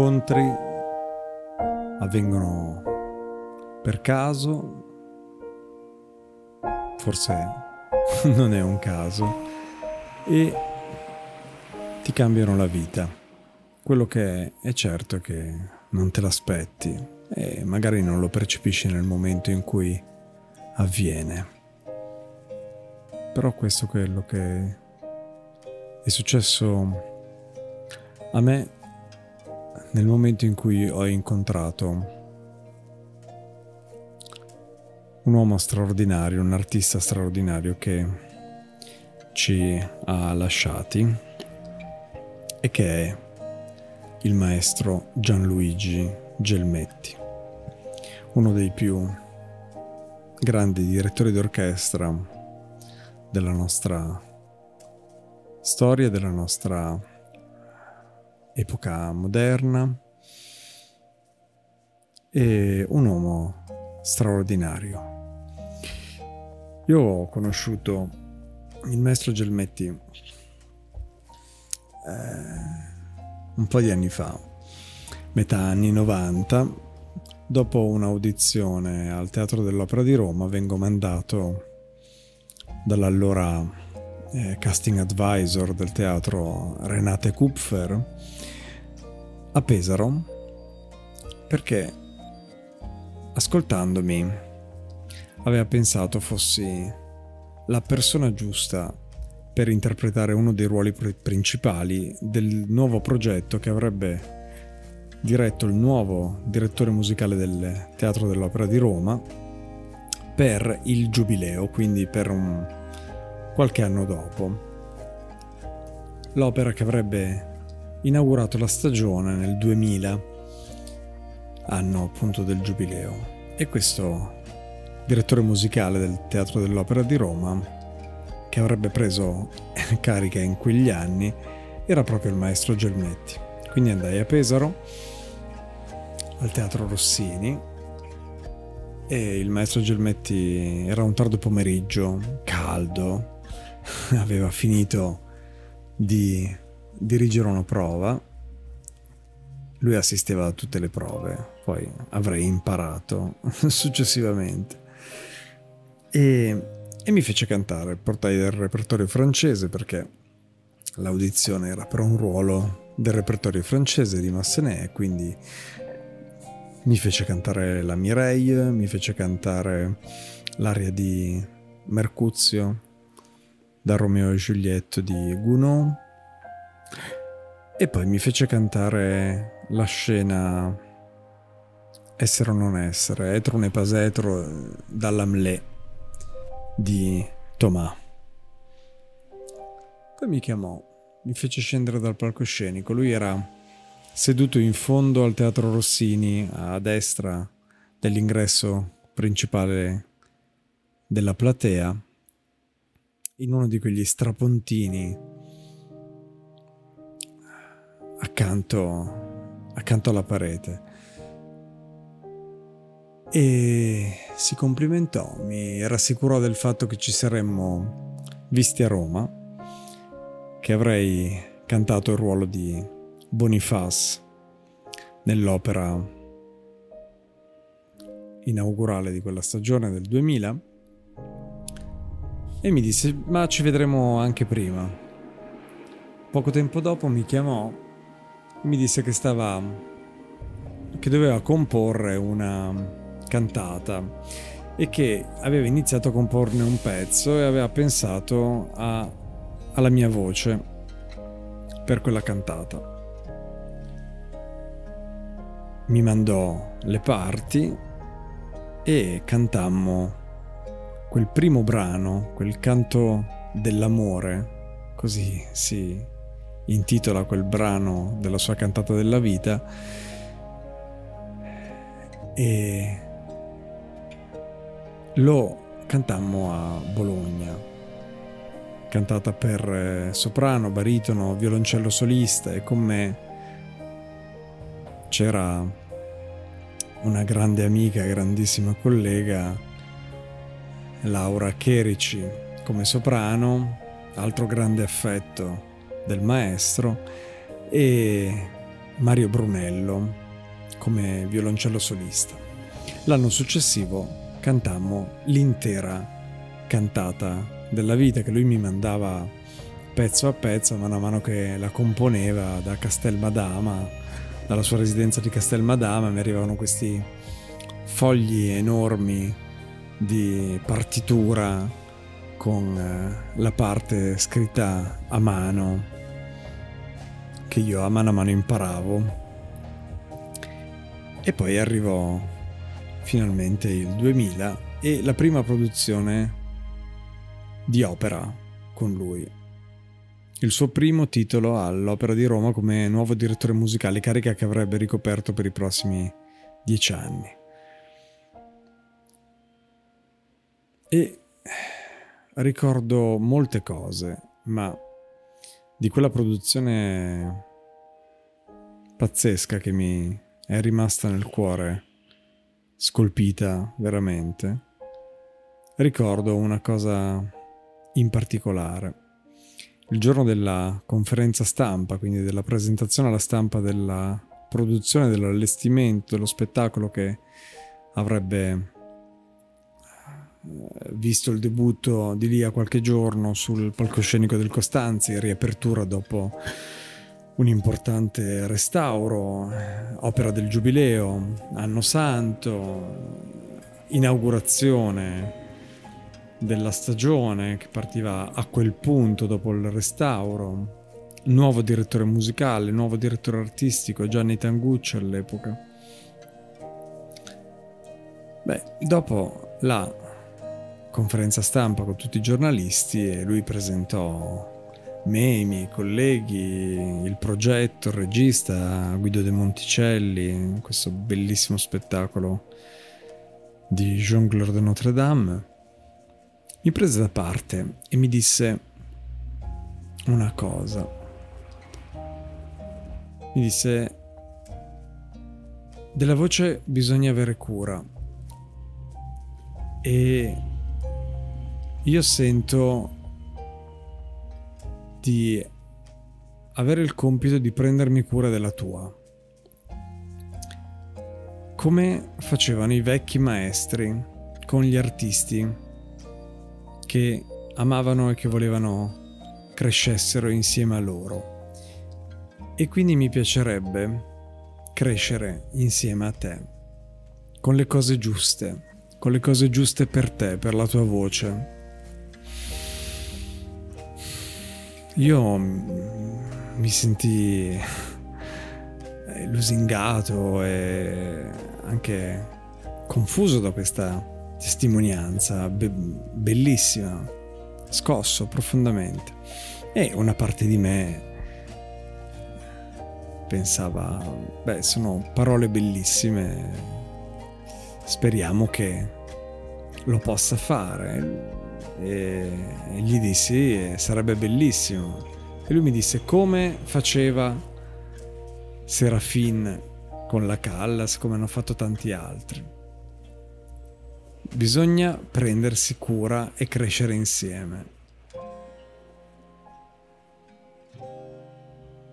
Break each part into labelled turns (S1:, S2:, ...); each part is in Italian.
S1: Incontri avvengono per caso, forse non è un caso, e ti cambiano la vita. Quello che è certo è che non te l'aspetti e magari non lo percepisci nel momento in cui avviene. Però questo è quello che è successo a me, nel momento in cui ho incontrato un uomo straordinario, un artista straordinario che ci ha lasciati e che è il maestro Gianluigi Gelmetti, uno dei più grandi direttori d'orchestra della nostra storia, della nostra epoca moderna e un uomo straordinario. Io ho conosciuto il maestro Gelmetti eh, un po' di anni fa, metà anni 90, dopo un'audizione al Teatro dell'Opera di Roma vengo mandato dall'allora eh, casting advisor del teatro Renate Kupfer a Pesaro perché ascoltandomi aveva pensato fossi la persona giusta per interpretare uno dei ruoli principali del nuovo progetto che avrebbe diretto il nuovo direttore musicale del Teatro dell'Opera di Roma per il giubileo, quindi per un qualche anno dopo. L'opera che avrebbe inaugurato la stagione nel 2000, anno appunto del giubileo. E questo direttore musicale del Teatro dell'Opera di Roma, che avrebbe preso carica in quegli anni, era proprio il maestro Gelmetti. Quindi andai a Pesaro, al Teatro Rossini, e il maestro Gelmetti era un tardo pomeriggio, caldo, aveva finito di dirigere una prova. Lui assisteva a tutte le prove, poi avrei imparato successivamente. E, e mi fece cantare, portai del repertorio francese perché l'audizione era per un ruolo del repertorio francese di Massenet, quindi mi fece cantare la Mireille, mi fece cantare l'aria di Mercuzio da Romeo e Giulietto di Gounod e poi mi fece cantare la scena Essere o non essere, Etro ne pas etro dall'Amlè di Thomas. Poi mi chiamò, mi fece scendere dal palcoscenico. Lui era seduto in fondo al Teatro Rossini, a destra dell'ingresso principale della platea, in uno di quegli strapontini accanto, accanto alla parete. E si complimentò, mi rassicurò del fatto che ci saremmo visti a Roma, che avrei cantato il ruolo di Boniface nell'opera inaugurale di quella stagione del 2000 e mi disse ma ci vedremo anche prima. Poco tempo dopo mi chiamò mi disse che stava che doveva comporre una cantata e che aveva iniziato a comporne un pezzo e aveva pensato a, alla mia voce per quella cantata. Mi mandò le parti e cantammo quel primo brano, quel canto dell'amore, così si intitola quel brano della sua cantata della vita, e lo cantammo a Bologna, cantata per eh, soprano, baritono, violoncello solista e con me c'era una grande amica, grandissima collega, Laura Cherici come soprano, altro grande affetto del maestro, e Mario Brunello come violoncello solista. L'anno successivo cantammo l'intera cantata della vita che lui mi mandava pezzo a pezzo man mano che la componeva da Castelmadama, dalla sua residenza di Castelmadama mi arrivavano questi fogli enormi di partitura con eh, la parte scritta a mano che io a mano a mano imparavo e poi arrivò finalmente il 2000 e la prima produzione di opera con lui. Il suo primo titolo all'Opera di Roma come nuovo direttore musicale, carica che avrebbe ricoperto per i prossimi dieci anni. E ricordo molte cose, ma di quella produzione pazzesca che mi è rimasta nel cuore, scolpita veramente, ricordo una cosa in particolare. Il giorno della conferenza stampa, quindi della presentazione alla stampa della produzione, dell'allestimento, dello spettacolo che avrebbe visto il debutto di lì a qualche giorno sul palcoscenico del Costanzi, riapertura dopo un importante restauro, eh, opera del Giubileo, anno santo, inaugurazione della stagione che partiva a quel punto dopo il restauro, nuovo direttore musicale, nuovo direttore artistico, Gianni Tangucci all'epoca. Beh, dopo la conferenza stampa con tutti i giornalisti e lui presentò me, i miei colleghi, il progetto, il regista Guido De Monticelli, questo bellissimo spettacolo di Jongleur de Notre Dame. Mi prese da parte e mi disse una cosa. Mi disse, della voce bisogna avere cura e io sento di avere il compito di prendermi cura della tua. Come facevano i vecchi maestri con gli artisti che amavano e che volevano crescessero insieme a loro. E quindi mi piacerebbe crescere insieme a te, con le cose giuste, con le cose giuste per te, per la tua voce, Io mi sentii eh, lusingato e anche confuso da questa testimonianza be- bellissima, scosso profondamente. E una parte di me pensava, beh, sono parole bellissime, speriamo che lo possa fare e, gli dissi sarebbe bellissimo. E lui mi disse come faceva Serafin con la Callas, come hanno fatto tanti altri. Bisogna prendersi cura e crescere insieme.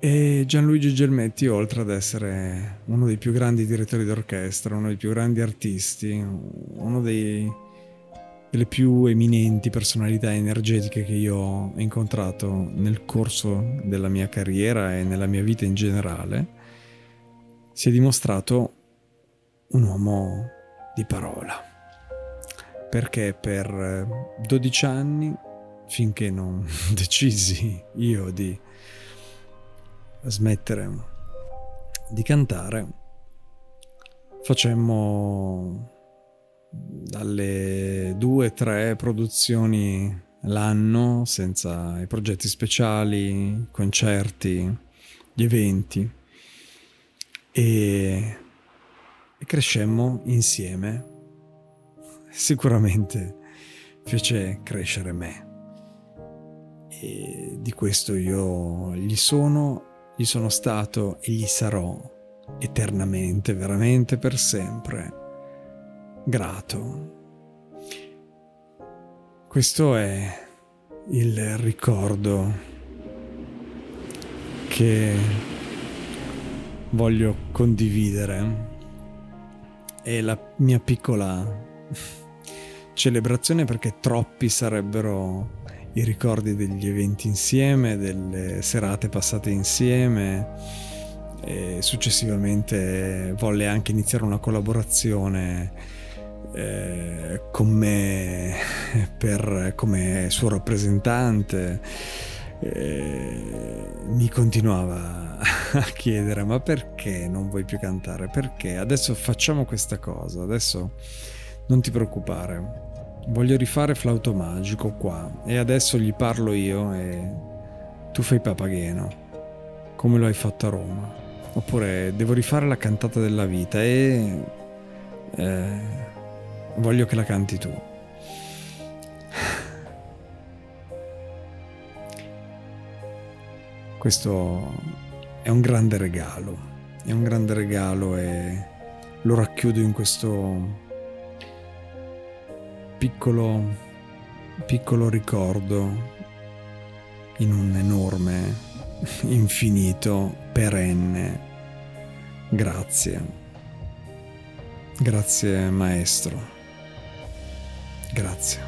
S1: E Gianluigi Gelmetti, oltre ad essere uno dei più grandi direttori d'orchestra, uno dei più grandi artisti, uno dei delle più eminenti personalità energetiche che io ho incontrato nel corso della mia carriera e nella mia vita in generale, si è dimostrato un uomo di parola. Perché per 12 anni, finché non decisi io di smettere di cantare, facemmo dalle due o tre produzioni l'anno senza i progetti speciali, concerti, gli eventi. E, e crescemmo insieme. Sicuramente fece crescere me. E di questo io gli sono, gli sono stato e gli sarò eternamente, veramente per sempre grato. Questo è il ricordo che voglio condividere. È la mia piccola celebrazione perché troppi sarebbero i ricordi degli eventi insieme, delle serate passate insieme e successivamente volle anche iniziare una collaborazione eh, con me per, come suo rappresentante eh, mi continuava a chiedere ma perché non vuoi più cantare? Perché? Adesso facciamo questa cosa adesso non ti preoccupare. Voglio rifare flauto magico qua e adesso gli parlo io e tu fai papagheno come lo hai fatto a Roma. Oppure devo rifare la cantata della vita e eh, voglio che la canti tu. Questo è un grande regalo, è un grande regalo e lo racchiudo in questo piccolo, piccolo ricordo in un enorme, infinito, perenne. Grazie. Grazie maestro. Grazie.